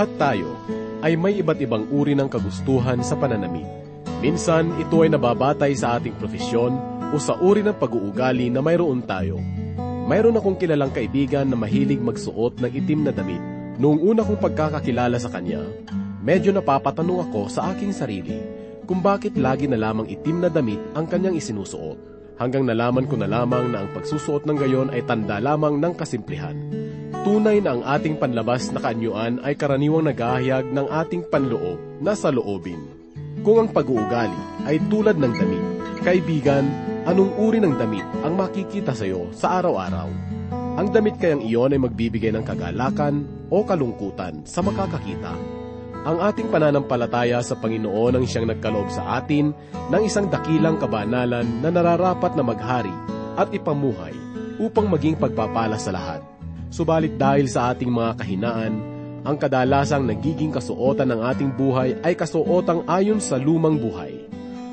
Lahat tayo ay may iba't ibang uri ng kagustuhan sa pananamit. Minsan, ito ay nababatay sa ating profesyon o sa uri ng pag-uugali na mayroon tayo. Mayroon akong kilalang kaibigan na mahilig magsuot ng itim na damit. Noong una kong pagkakakilala sa kanya, medyo napapatanong ako sa aking sarili kung bakit lagi na lamang itim na damit ang kanyang isinusuot. Hanggang nalaman ko na lamang na ang pagsusuot ng gayon ay tanda lamang ng kasimplihan. Tunay na ang ating panlabas na kaanyuan ay karaniwang nagahayag ng ating panloob na sa loobin. Kung ang pag-uugali ay tulad ng damit, kaibigan, anong uri ng damit ang makikita sa iyo sa araw-araw? Ang damit kayang iyon ay magbibigay ng kagalakan o kalungkutan sa makakakita. Ang ating pananampalataya sa Panginoon ang siyang nagkaloob sa atin ng isang dakilang kabanalan na nararapat na maghari at ipamuhay upang maging pagpapala sa lahat. Subalit dahil sa ating mga kahinaan, ang kadalasang nagiging kasuotan ng ating buhay ay kasuotang ayon sa lumang buhay.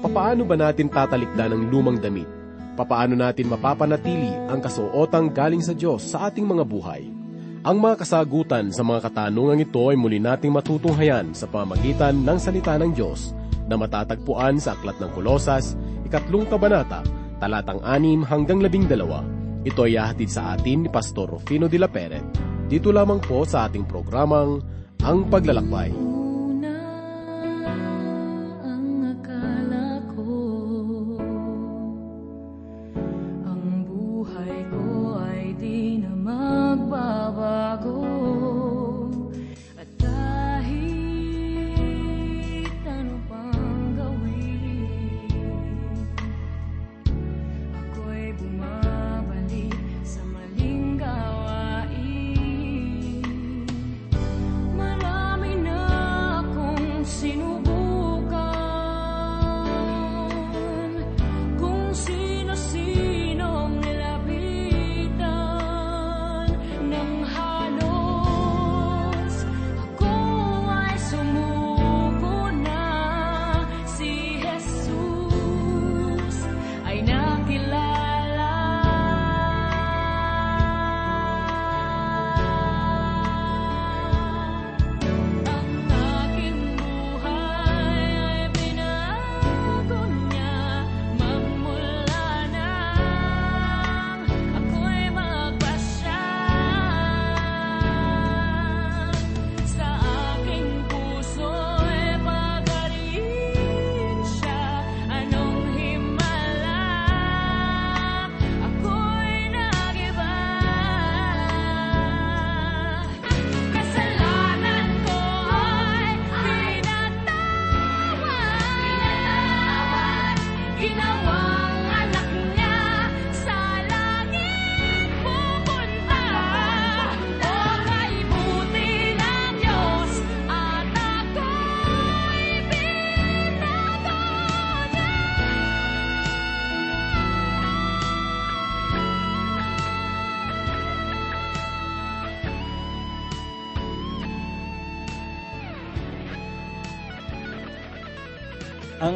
Papaano ba natin tatalikdan ang lumang damit? Papaano natin mapapanatili ang kasuotang galing sa Diyos sa ating mga buhay? Ang mga kasagutan sa mga katanungang ito ay muli nating matutunghayan sa pamamagitan ng salita ng Diyos na matatagpuan sa Aklat ng Kolosas, ikatlong kabanata, talatang anim hanggang labing dalawa. Ito ay ahatid sa atin ni Pastor Rufino de la Peret. Dito lamang po sa ating programang Ang Paglalakbay.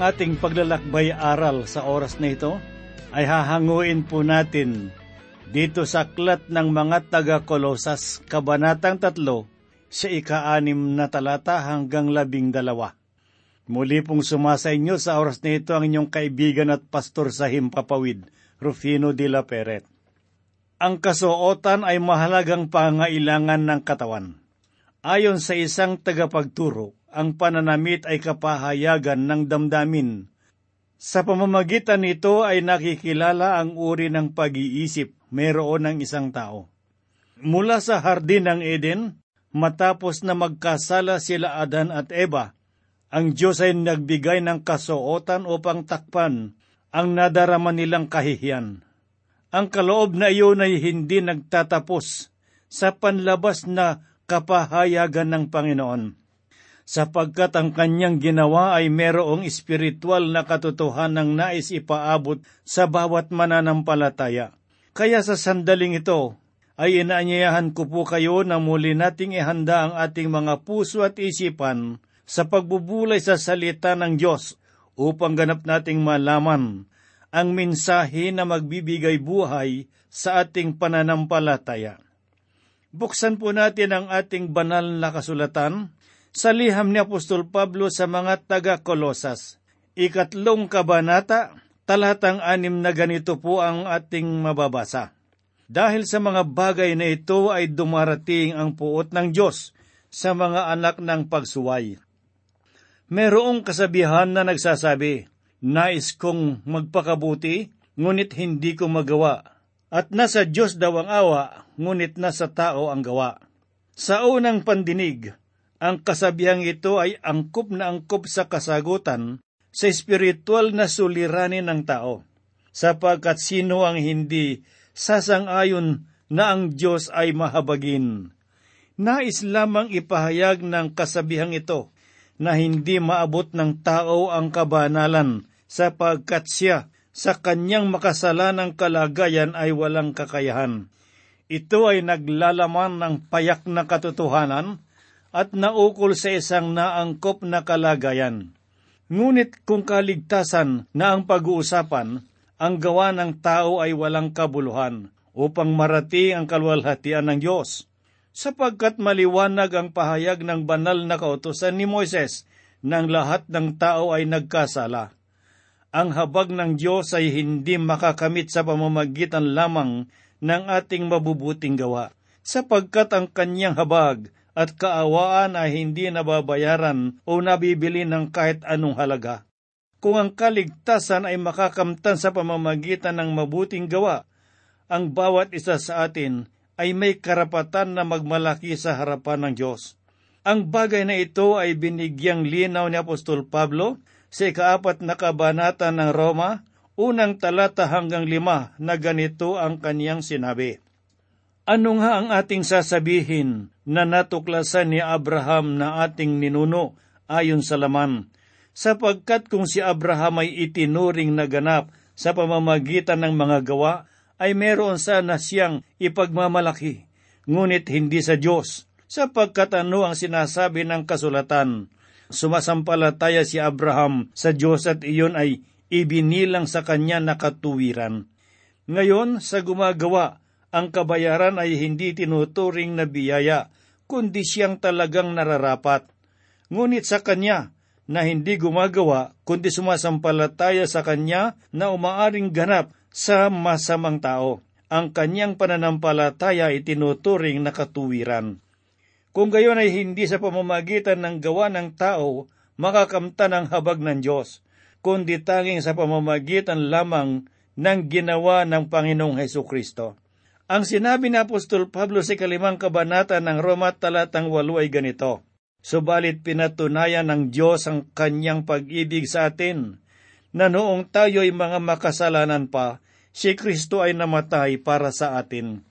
Ang ating paglalakbay aral sa oras na ito ay hahanguin po natin dito sa aklat ng mga taga-Kolosas, Kabanatang 3, sa ika-anim na talata hanggang labing dalawa. Muli pong sumasa inyo sa oras na ito ang inyong kaibigan at pastor sa Himpapawid, Rufino de la Peret. Ang kasuotan ay mahalagang pangailangan ng katawan. Ayon sa isang tagapagturo, ang pananamit ay kapahayagan ng damdamin. Sa pamamagitan nito ay nakikilala ang uri ng pag-iisip mayroon ng isang tao. Mula sa hardin ng Eden, matapos na magkasala sila Adan at Eva, ang Diyos ay nagbigay ng kasuotan upang takpan ang nadarama nilang kahihiyan. Ang kaloob na iyon ay hindi nagtatapos sa panlabas na kapahayagan ng Panginoon sapagkat ang kanyang ginawa ay merong espiritual na katotohanan nais ipaabot sa bawat mananampalataya. Kaya sa sandaling ito, ay inaanyayahan ko po kayo na muli nating ihanda ang ating mga puso at isipan sa pagbubulay sa salita ng Diyos upang ganap nating malaman ang mensahe na magbibigay buhay sa ating pananampalataya. Buksan po natin ang ating banal na kasulatan sa liham ni Apostol Pablo sa mga taga-Kolosas. Ikatlong kabanata, talatang anim na ganito po ang ating mababasa. Dahil sa mga bagay na ito ay dumarating ang puot ng Diyos sa mga anak ng pagsuway. Merong kasabihan na nagsasabi, Nais kong magpakabuti, ngunit hindi ko magawa. At nasa Diyos daw ang awa, ngunit nasa tao ang gawa. Sa unang pandinig, ang kasabihang ito ay angkop na angkop sa kasagutan sa espiritual na suliranin ng tao, sapagkat sino ang hindi sasang-ayon na ang Diyos ay mahabagin. Nais lamang ipahayag ng kasabihang ito na hindi maabot ng tao ang kabanalan sapagkat siya sa kanyang makasalanang kalagayan ay walang kakayahan. Ito ay naglalaman ng payak na katotohanan at naukol sa isang naangkop na kalagayan. Ngunit kung kaligtasan na ang pag-uusapan, ang gawa ng tao ay walang kabuluhan upang marating ang kalwalhatian ng Diyos. Sapagkat maliwanag ang pahayag ng banal na kautosan ni Moises ng lahat ng tao ay nagkasala. Ang habag ng Diyos ay hindi makakamit sa pamamagitan lamang ng ating mabubuting gawa, sapagkat ang kanyang habag at kaawaan ay hindi nababayaran o nabibili ng kahit anong halaga. Kung ang kaligtasan ay makakamtan sa pamamagitan ng mabuting gawa, ang bawat isa sa atin ay may karapatan na magmalaki sa harapan ng Diyos. Ang bagay na ito ay binigyang linaw ni Apostol Pablo sa ikaapat na kabanata ng Roma, unang talata hanggang lima na ganito ang kaniyang sinabi. Ano nga ang ating sasabihin na natuklasan ni Abraham na ating ninuno ayon sa laman? Sapagkat kung si Abraham ay itinuring na ganap sa pamamagitan ng mga gawa, ay meron sana siyang ipagmamalaki, ngunit hindi sa Diyos, sapagkat ano ang sinasabi ng kasulatan, sumasampalataya si Abraham sa Diyos at iyon ay ibinilang sa kanya na katuwiran. Ngayon, sa gumagawa, ang kabayaran ay hindi tinuturing na biyaya, kundi siyang talagang nararapat. Ngunit sa kanya, na hindi gumagawa, kundi sumasampalataya sa kanya na umaaring ganap sa masamang tao. Ang kanyang pananampalataya ay tinuturing na katuwiran. Kung gayon ay hindi sa pamamagitan ng gawa ng tao makakamtan ang habag ng Diyos, kundi tanging sa pamamagitan lamang ng ginawa ng Panginoong Heso Kristo. Ang sinabi ni Apostol Pablo sa kalimang kabanata ng Roma talatang walo ay ganito, Subalit pinatunayan ng Diyos ang kanyang pag-ibig sa atin, na noong tayo ay mga makasalanan pa, si Kristo ay namatay para sa atin.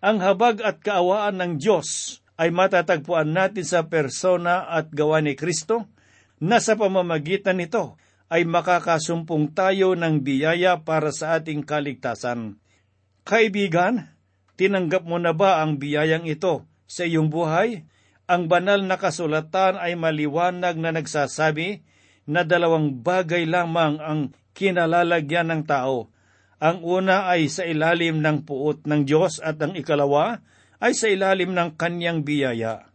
Ang habag at kaawaan ng Diyos ay matatagpuan natin sa persona at gawa ni Kristo, na sa pamamagitan nito ay makakasumpong tayo ng biyaya para sa ating kaligtasan. Kaibigan, tinanggap mo na ba ang biyayang ito sa iyong buhay? Ang banal na kasulatan ay maliwanag na nagsasabi na dalawang bagay lamang ang kinalalagyan ng tao. Ang una ay sa ilalim ng puot ng Diyos at ang ikalawa ay sa ilalim ng kanyang biyaya.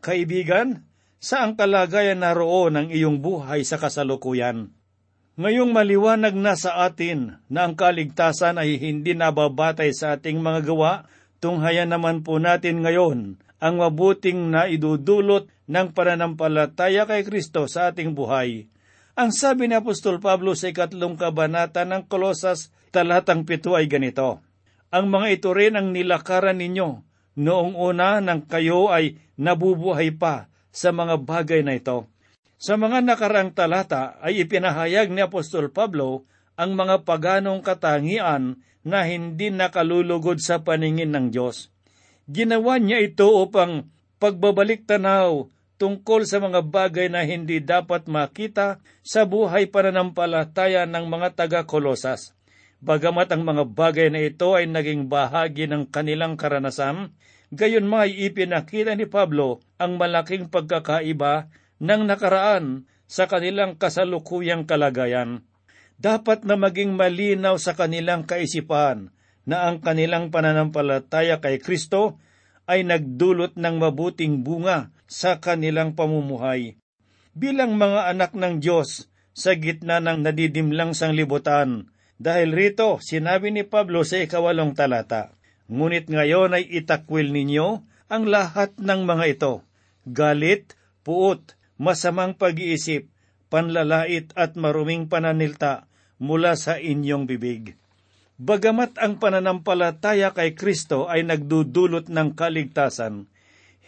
Kaibigan, saang kalagayan naroon ang iyong buhay sa kasalukuyan? Ngayong maliwanag na sa atin na ang kaligtasan ay hindi nababatay sa ating mga gawa, tunghayan naman po natin ngayon ang mabuting na idudulot ng pananampalataya kay Kristo sa ating buhay. Ang sabi ni Apostol Pablo sa ikatlong kabanata ng Kolosas, talatang pito ay ganito, Ang mga ito rin ang nilakaran ninyo noong una nang kayo ay nabubuhay pa sa mga bagay na ito. Sa mga nakarang talata ay ipinahayag ni Apostol Pablo ang mga paganong katangian na hindi nakalulugod sa paningin ng Diyos. Ginawa niya ito upang pagbabalik tanaw tungkol sa mga bagay na hindi dapat makita sa buhay pananampalataya ng mga taga-Kolosas. Bagamat ang mga bagay na ito ay naging bahagi ng kanilang karanasan, gayon may ipinakita ni Pablo ang malaking pagkakaiba ng nakaraan sa kanilang kasalukuyang kalagayan. Dapat na maging malinaw sa kanilang kaisipan na ang kanilang pananampalataya kay Kristo ay nagdulot ng mabuting bunga sa kanilang pamumuhay. Bilang mga anak ng Diyos sa gitna ng nadidimlang sanglibutan, dahil rito sinabi ni Pablo sa ikawalong talata, Ngunit ngayon ay itakwil ninyo ang lahat ng mga ito, galit, puot, masamang pag-iisip, panlalait at maruming pananilta mula sa inyong bibig. Bagamat ang pananampalataya kay Kristo ay nagdudulot ng kaligtasan,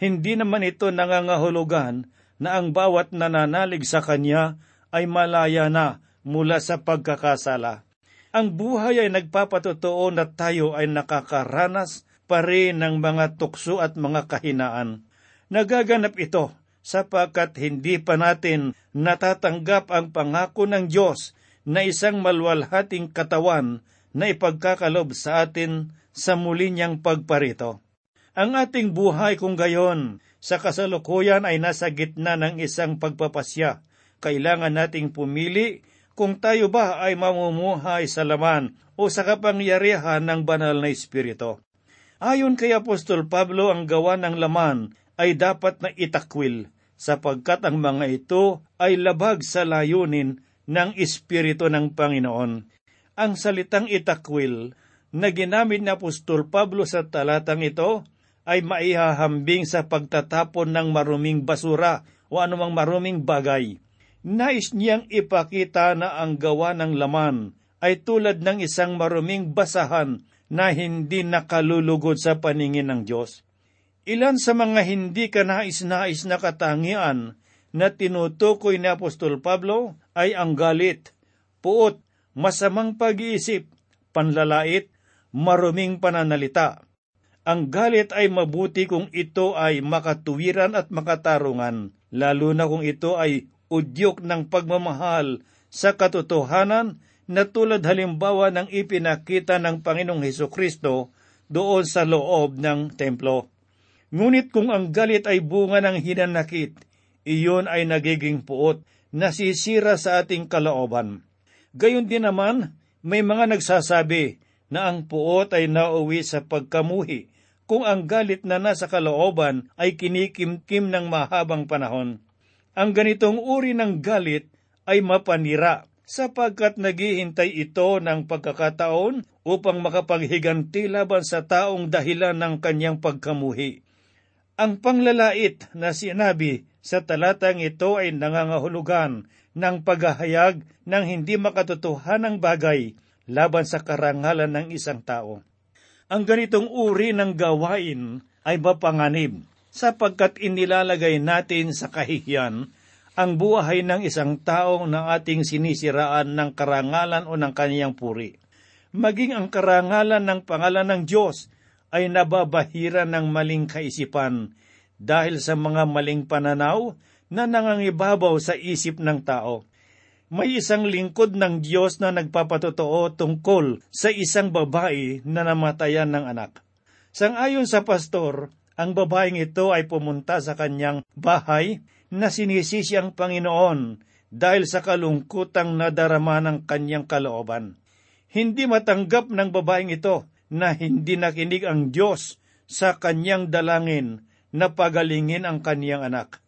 hindi naman ito nangangahulugan na ang bawat nananalig sa Kanya ay malaya na mula sa pagkakasala. Ang buhay ay nagpapatotoo na tayo ay nakakaranas pa rin ng mga tukso at mga kahinaan. Nagaganap ito sapagkat hindi pa natin natatanggap ang pangako ng Diyos na isang malwalhating katawan na ipagkakalob sa atin sa muli niyang pagparito. Ang ating buhay kung gayon sa kasalukuyan ay nasa gitna ng isang pagpapasya. Kailangan nating pumili kung tayo ba ay mamumuhay sa laman o sa kapangyarihan ng banal na Espiritu. Ayon kay Apostol Pablo, ang gawa ng laman ay dapat na itakwil sapagkat ang mga ito ay labag sa layunin ng Espiritu ng Panginoon ang salitang itakwil na ginamit ni Apostol Pablo sa talatang ito ay maihahambing sa pagtatapon ng maruming basura o anumang maruming bagay. Nais niyang ipakita na ang gawa ng laman ay tulad ng isang maruming basahan na hindi nakalulugod sa paningin ng Diyos. Ilan sa mga hindi ka nais-nais na katangian na tinutukoy ni Apostol Pablo ay ang galit, puot, masamang pag-iisip, panlalait, maruming pananalita. Ang galit ay mabuti kung ito ay makatuwiran at makatarungan, lalo na kung ito ay udyok ng pagmamahal sa katotohanan na tulad halimbawa ng ipinakita ng Panginoong Heso Kristo doon sa loob ng templo. Ngunit kung ang galit ay bunga ng hinanakit, iyon ay nagiging puot, nasisira sa ating kalooban. Gayon din naman, may mga nagsasabi na ang puot ay nauwi sa pagkamuhi kung ang galit na nasa kalooban ay kinikimkim ng mahabang panahon. Ang ganitong uri ng galit ay mapanira sapagkat naghihintay ito ng pagkakataon upang makapaghiganti laban sa taong dahilan ng kanyang pagkamuhi. Ang panglalait na sinabi sa talatang ito ay nangangahulugan ng paghahayag ng hindi makatotohanang bagay laban sa karangalan ng isang tao. Ang ganitong uri ng gawain ay mapanganib sapagkat inilalagay natin sa kahihiyan ang buhay ng isang tao na ating sinisiraan ng karangalan o ng kaniyang puri. Maging ang karangalan ng pangalan ng Diyos ay nababahira ng maling kaisipan dahil sa mga maling pananaw na nangangibabaw sa isip ng tao. May isang lingkod ng Diyos na nagpapatotoo tungkol sa isang babae na namatayan ng anak. Sangayon sa pastor, ang babaeng ito ay pumunta sa kanyang bahay na sinisisi ang Panginoon dahil sa kalungkutang nadarama ng kanyang kalooban. Hindi matanggap ng babaeng ito na hindi nakinig ang Diyos sa kanyang dalangin na pagalingin ang kaniyang anak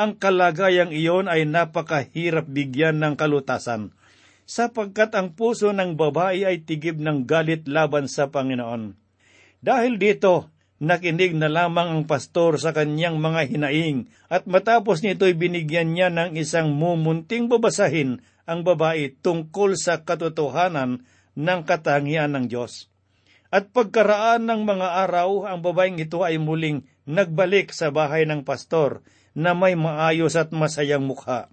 ang kalagayang iyon ay napakahirap bigyan ng kalutasan, sapagkat ang puso ng babae ay tigib ng galit laban sa Panginoon. Dahil dito, nakinig na lamang ang pastor sa kanyang mga hinaing at matapos nito'y binigyan niya ng isang mumunting babasahin ang babae tungkol sa katotohanan ng katangian ng Diyos. At pagkaraan ng mga araw, ang babaeng ito ay muling nagbalik sa bahay ng pastor na may maayos at masayang mukha.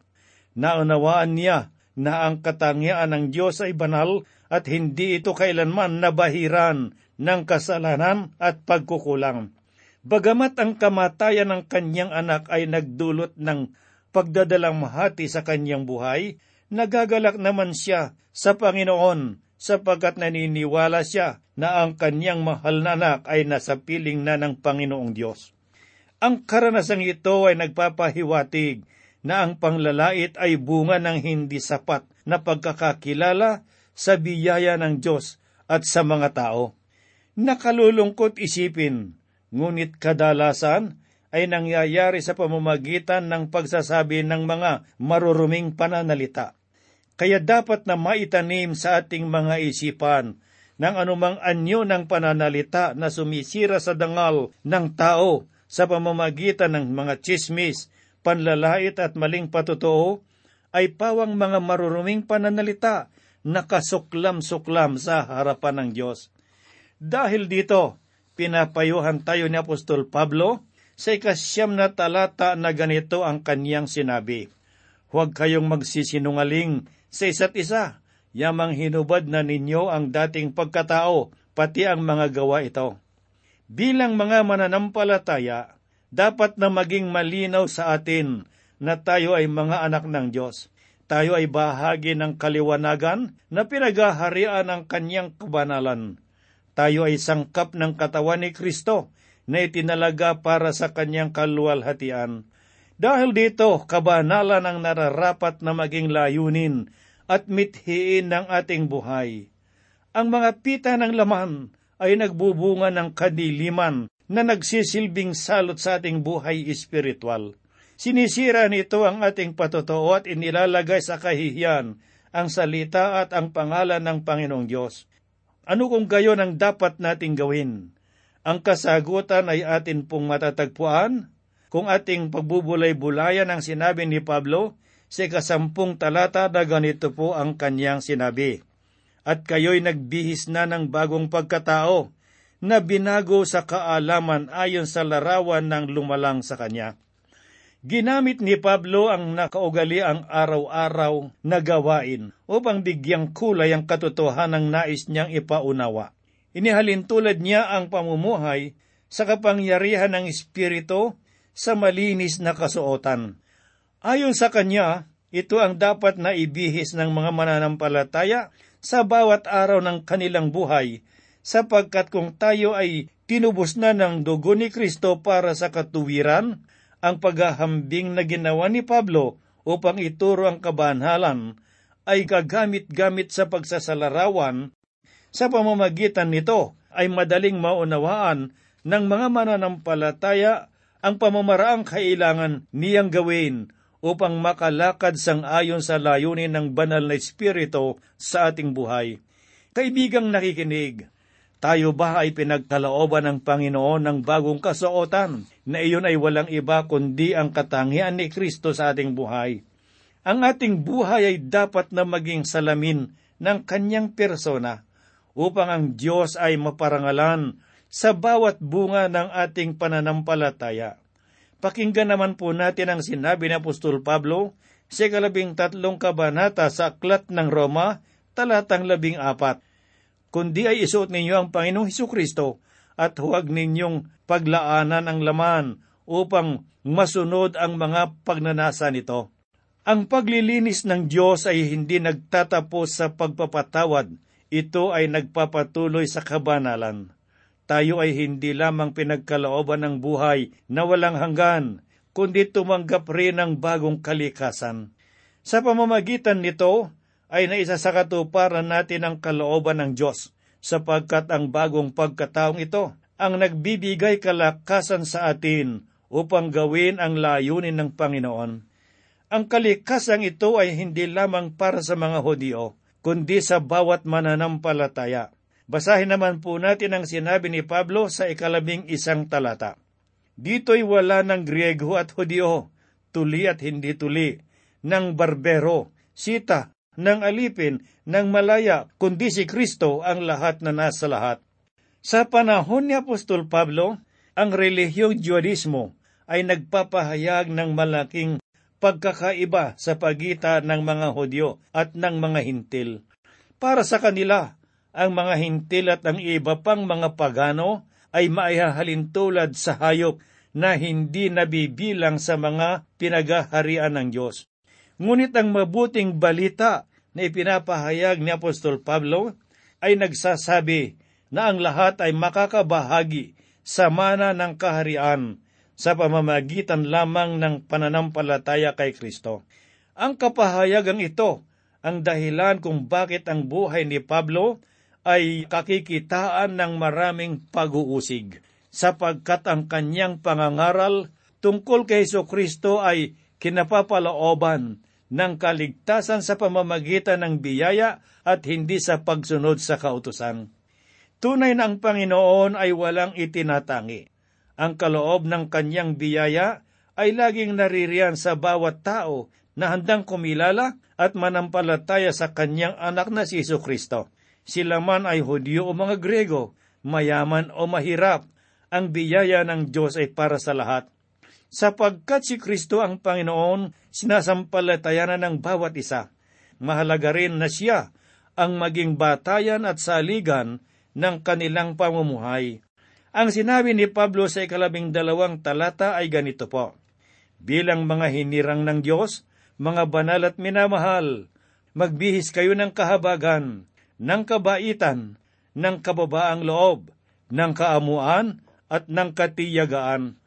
Naunawaan niya na ang katangian ng Diyos ay banal at hindi ito kailanman nabahiran ng kasalanan at pagkukulang. Bagamat ang kamatayan ng kanyang anak ay nagdulot ng pagdadalang mahati sa kanyang buhay, nagagalak naman siya sa Panginoon sapagkat naniniwala siya na ang kanyang mahal na anak ay nasa piling na ng Panginoong Diyos. Ang karanasang ito ay nagpapahiwatig na ang panglalait ay bunga ng hindi sapat na pagkakakilala sa biyaya ng Diyos at sa mga tao. Nakalulungkot isipin, ngunit kadalasan ay nangyayari sa pamamagitan ng pagsasabi ng mga maruruming pananalita. Kaya dapat na maitanim sa ating mga isipan ng anumang anyo ng pananalita na sumisira sa dangal ng tao sa pamamagitan ng mga chismis, panlalait at maling patotoo ay pawang mga maruruming pananalita na kasuklam-suklam sa harapan ng Diyos. Dahil dito, pinapayuhan tayo ni Apostol Pablo sa ikasyam na talata na ganito ang kanyang sinabi. Huwag kayong magsisinungaling sa isa't isa, yamang hinubad na ninyo ang dating pagkatao, pati ang mga gawa ito. Bilang mga mananampalataya, dapat na maging malinaw sa atin na tayo ay mga anak ng Diyos. Tayo ay bahagi ng kaliwanagan na pinagaharian ng kanyang kabanalan. Tayo ay sangkap ng katawan ni Kristo na itinalaga para sa kanyang kaluwalhatian. Dahil dito, kabanalan ang nararapat na maging layunin at mithiin ng ating buhay. Ang mga pita ng laman ay nagbubunga ng kadiliman na nagsisilbing salot sa ating buhay espiritual. Sinisira nito ang ating patotoo at inilalagay sa kahihiyan ang salita at ang pangalan ng Panginoong Diyos. Ano kung gayon ang dapat nating gawin? Ang kasagutan ay atin pong matatagpuan kung ating pagbubulay-bulayan ang sinabi ni Pablo sa kasampung talata na ganito po ang kanyang sinabi. At kayo'y nagbihis na ng bagong pagkatao na binago sa kaalaman ayon sa larawan ng lumalang sa kanya. Ginamit ni Pablo ang nakaugali ang araw-araw na gawain upang bigyang kulay ang katotohanang nais niyang ipaunawa. Inihalin tulad niya ang pamumuhay sa kapangyarihan ng Espiritu sa malinis na kasuotan. Ayon sa kanya, ito ang dapat na ibihis ng mga mananampalataya sa bawat araw ng kanilang buhay, sapagkat kung tayo ay tinubos na ng dugo ni Kristo para sa katuwiran, ang paghahambing na ginawa ni Pablo upang ituro ang kabanhalan ay gagamit-gamit sa pagsasalarawan sa pamamagitan nito ay madaling maunawaan ng mga mananampalataya ang pamamaraang kailangan niyang gawin upang makalakad sang ayon sa layunin ng banal na Espiritu sa ating buhay. Kaibigang nakikinig, tayo ba ay pinagkalooban ng Panginoon ng bagong kasuotan na iyon ay walang iba kundi ang katangian ni Kristo sa ating buhay? Ang ating buhay ay dapat na maging salamin ng kanyang persona upang ang Diyos ay maparangalan sa bawat bunga ng ating pananampalataya. Pakinggan naman po natin ang sinabi ni Apostol Pablo sa kalabing tatlong kabanata sa Aklat ng Roma, talatang labing apat. Kundi ay isuot ninyo ang Panginoong Heso Kristo at huwag ninyong paglaanan ang laman upang masunod ang mga pagnanasa nito. Ang paglilinis ng Diyos ay hindi nagtatapos sa pagpapatawad, ito ay nagpapatuloy sa kabanalan. Tayo ay hindi lamang pinagkalooban ng buhay na walang hanggan, kundi tumanggap rin ng bagong kalikasan. Sa pamamagitan nito, ay naisasakatuparan natin ang kalooban ng Diyos, sapagkat ang bagong pagkataong ito ang nagbibigay kalakasan sa atin upang gawin ang layunin ng Panginoon. Ang kalikasang ito ay hindi lamang para sa mga Hudyo, kundi sa bawat mananampalataya. Basahin naman po natin ang sinabi ni Pablo sa ikalabing isang talata. Dito'y wala ng Griego at Hudyo, tuli at hindi tuli, ng barbero, sita, ng alipin, ng malaya, kundi si Kristo ang lahat na nasa lahat. Sa panahon ni Apostol Pablo, ang relihiyong Judaismo ay nagpapahayag ng malaking pagkakaiba sa pagitan ng mga Hudyo at ng mga Hintil. Para sa kanila, ang mga Hintil at ang iba pang mga pagano ay maihahalin tulad sa hayop na hindi nabibilang sa mga pinagaharian ng Diyos. Ngunit ang mabuting balita na ipinapahayag ni Apostol Pablo ay nagsasabi na ang lahat ay makakabahagi sa mana ng kaharian sa pamamagitan lamang ng pananampalataya kay Kristo. Ang kapahayagang ito ang dahilan kung bakit ang buhay ni Pablo ay kakikitaan ng maraming pag-uusig, sapagkat ang kanyang pangangaral tungkol kay Heso Kristo ay kinapapalooban ng kaligtasan sa pamamagitan ng biyaya at hindi sa pagsunod sa kautusan. Tunay na ang Panginoon ay walang itinatangi. Ang kaloob ng kanyang biyaya ay laging naririyan sa bawat tao na handang kumilala at manampalataya sa kanyang anak na si Kristo. Sila man ay Hudyo o mga Grego, mayaman o mahirap, ang biyaya ng Diyos ay para sa lahat. Sapagkat si Kristo ang Panginoon, sinasampalatayanan ng bawat isa. Mahalaga rin na siya ang maging batayan at saligan ng kanilang pamumuhay. Ang sinabi ni Pablo sa ikalabing dalawang talata ay ganito po, Bilang mga hinirang ng Diyos, mga banal at minamahal, magbihis kayo ng kahabagan, ng kabaitan, ng kababaang loob, ng kaamuan, at ng katiyagaan.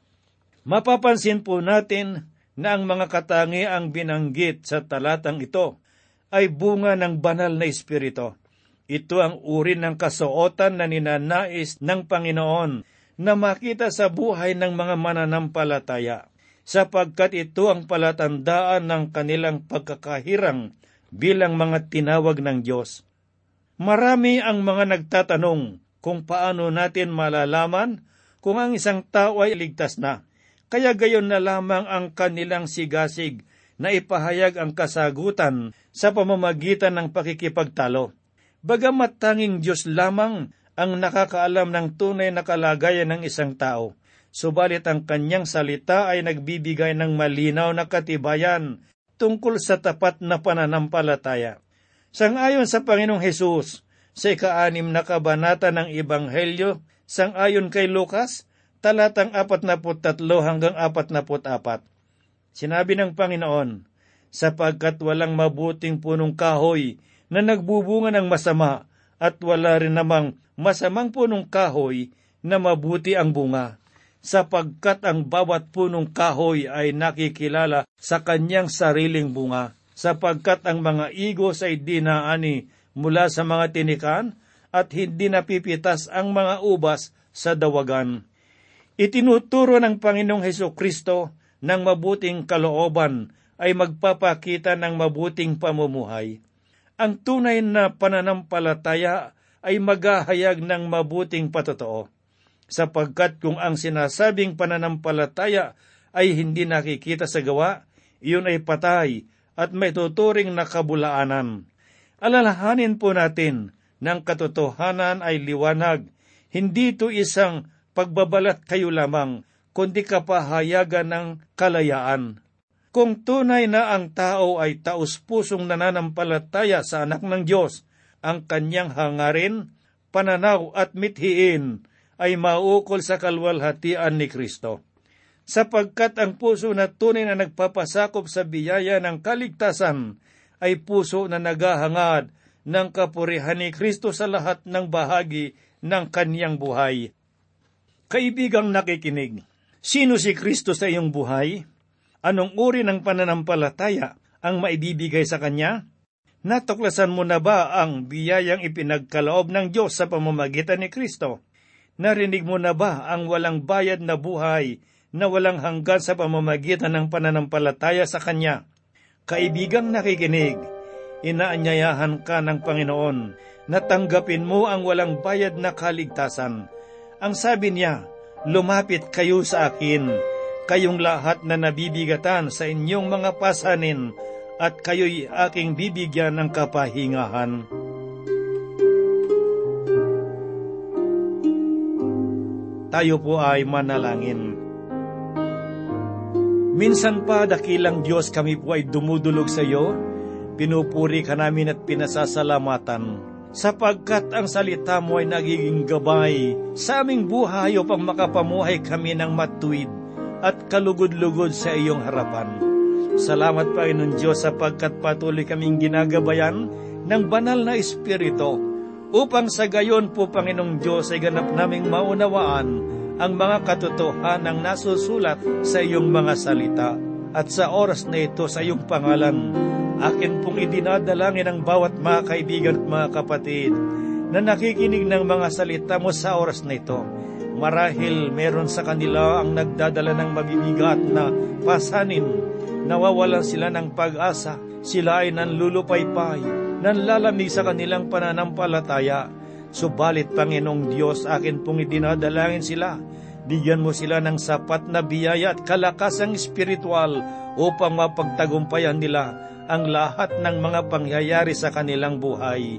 Mapapansin po natin na ang mga katangi ang binanggit sa talatang ito ay bunga ng banal na espiritu. Ito ang uri ng kasuotan na ninanais ng Panginoon na makita sa buhay ng mga mananampalataya, sapagkat ito ang palatandaan ng kanilang pagkakahirang bilang mga tinawag ng Diyos. Marami ang mga nagtatanong kung paano natin malalaman kung ang isang tao ay ligtas na. Kaya gayon na lamang ang kanilang sigasig na ipahayag ang kasagutan sa pamamagitan ng pakikipagtalo. Bagamat tanging Diyos lamang ang nakakaalam ng tunay na kalagayan ng isang tao, subalit ang kanyang salita ay nagbibigay ng malinaw na katibayan tungkol sa tapat na pananampalataya. Sangayon sa Panginoong Hesus, sa ikaanim na kabanata ng Ebanghelyo, sangayon kay Lukas, talatang 43 hanggang 44. Sinabi ng Panginoon, sapagkat walang mabuting punong kahoy na nagbubunga ng masama at wala rin namang masamang punong kahoy na mabuti ang bunga, sapagkat ang bawat punong kahoy ay nakikilala sa kanyang sariling bunga, sapagkat ang mga igos ay dinaani mula sa mga tinikan at hindi napipitas ang mga ubas sa dawagan. Itinuturo ng Panginoong Heso Kristo ng mabuting kalooban ay magpapakita ng mabuting pamumuhay. Ang tunay na pananampalataya ay maghahayag ng mabuting patotoo. Sapagkat kung ang sinasabing pananampalataya ay hindi nakikita sa gawa, iyon ay patay at may tuturing na kabulaanan. Alalahanin po natin ng katotohanan ay liwanag, hindi ito isang pagbabalat kayo lamang, kundi kapahayagan ng kalayaan. Kung tunay na ang tao ay taus-pusong nananampalataya sa anak ng Diyos, ang kanyang hangarin, pananaw at mithiin ay maukol sa kalwalhatian ni Kristo. Sapagkat ang puso na tunay na nagpapasakop sa biyaya ng kaligtasan ay puso na naghahangad ng kapurihan ni Kristo sa lahat ng bahagi ng kanyang buhay. Kaibigang nakikinig, sino si Kristo sa iyong buhay? Anong uri ng pananampalataya ang maibibigay sa Kanya? Natuklasan mo na ba ang biyayang ipinagkaloob ng Diyos sa pamamagitan ni Kristo? Narinig mo na ba ang walang bayad na buhay na walang hanggan sa pamamagitan ng pananampalataya sa Kanya? Kaibigang nakikinig, inaanyayahan ka ng Panginoon na tanggapin mo ang walang bayad na kaligtasan ang sabi niya, Lumapit kayo sa akin, kayong lahat na nabibigatan sa inyong mga pasanin, at kayo'y aking bibigyan ng kapahingahan. Tayo po ay manalangin. Minsan pa, dakilang Diyos, kami po ay dumudulog sa iyo, pinupuri ka namin at pinasasalamatan sapagkat ang salita mo ay nagiging gabay sa aming buhay upang makapamuhay kami ng matuwid at kalugod-lugod sa iyong harapan. Salamat Panginoon Diyos sapagkat patuloy kaming ginagabayan ng banal na Espiritu upang sa gayon po Panginoong Diyos ay ganap naming maunawaan ang mga katotohanang nasusulat sa iyong mga salita at sa oras na ito sa iyong pangalan Akin pong idinadalangin ang bawat mga kaibigan at mga kapatid na nakikinig ng mga salita mo sa oras na ito. Marahil meron sa kanila ang nagdadala ng mabibigat na pasanin. Nawawalan sila ng pag-asa. Sila ay nanlulupaypay, nanlalamig sa kanilang pananampalataya. Subalit, Panginoong Diyos, akin pong idinadalangin sila. Bigyan mo sila ng sapat na biyaya at kalakasang espiritual upang mapagtagumpayan nila ang lahat ng mga pangyayari sa kanilang buhay.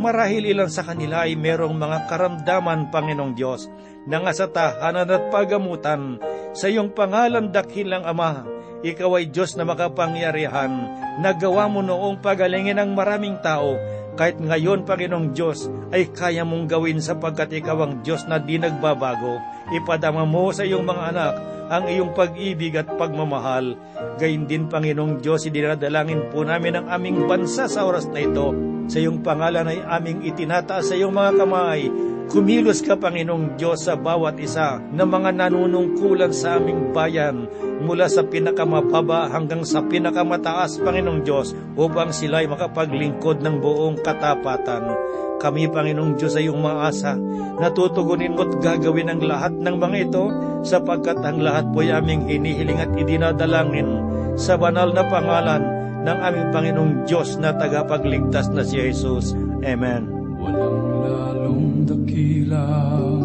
Marahil ilan sa kanila ay merong mga karamdaman, Panginoong Diyos, na nga sa tahanan at pagamutan sa iyong pangalan dakilang Ama. Ikaw ay Diyos na makapangyarihan, nagawa mo noong pagalingin ng maraming tao, kahit ngayon, Panginoong Diyos, ay kaya mong gawin sapagkat ikaw ang Diyos na di nagbabago. Ipadama mo sa iyong mga anak ang iyong pag-ibig at pagmamahal. Gayun din, Panginoong Diyos, idinadalangin po namin ang aming bansa sa oras na ito. Sa iyong pangalan ay aming itinataas sa iyong mga kamay. Kumilos ka, Panginoong Diyos, sa bawat isa na mga nanunungkulan sa aming bayan mula sa pinakamababa hanggang sa pinakamataas, Panginoong Diyos, upang sila ay makapaglingkod ng buong katapatan. Kami, Panginoong Diyos, ay iyong maasa. Natutugunin mo at gagawin ang lahat ng mga ito sapagkat ang lahat po ay aming hinihiling at idinadalangin sa banal na pangalan ng aming Panginoong Diyos na tagapagligtas na si Jesus. Amen. Walang lalong dakilang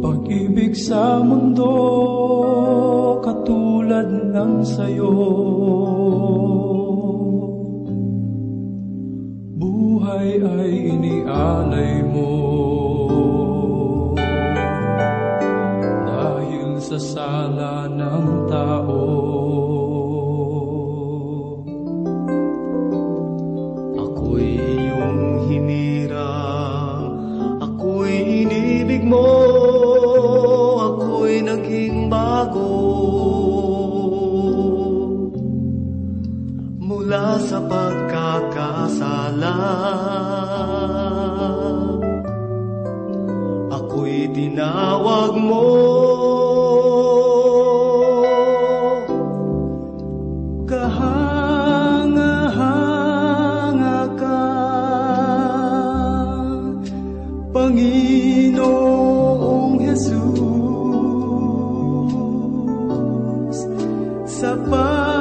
pag-ibig sa mundo katulad ng sayo. Sa pagkakasala.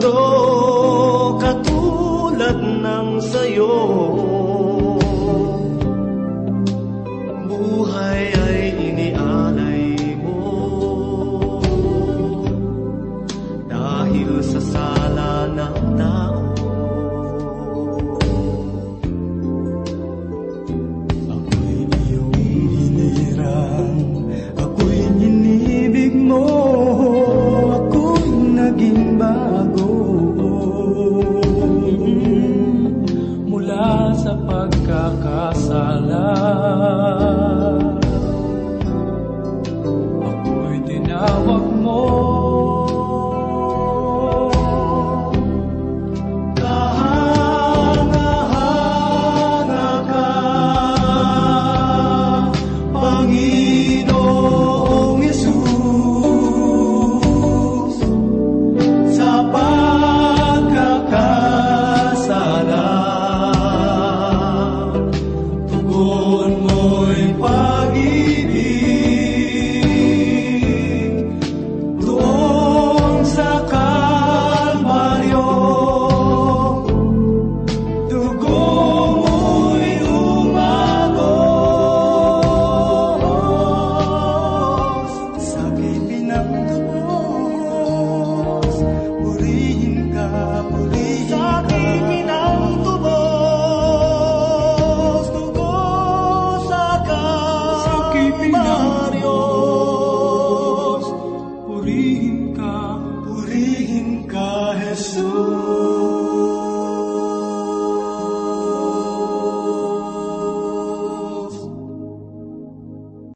Pag-ibig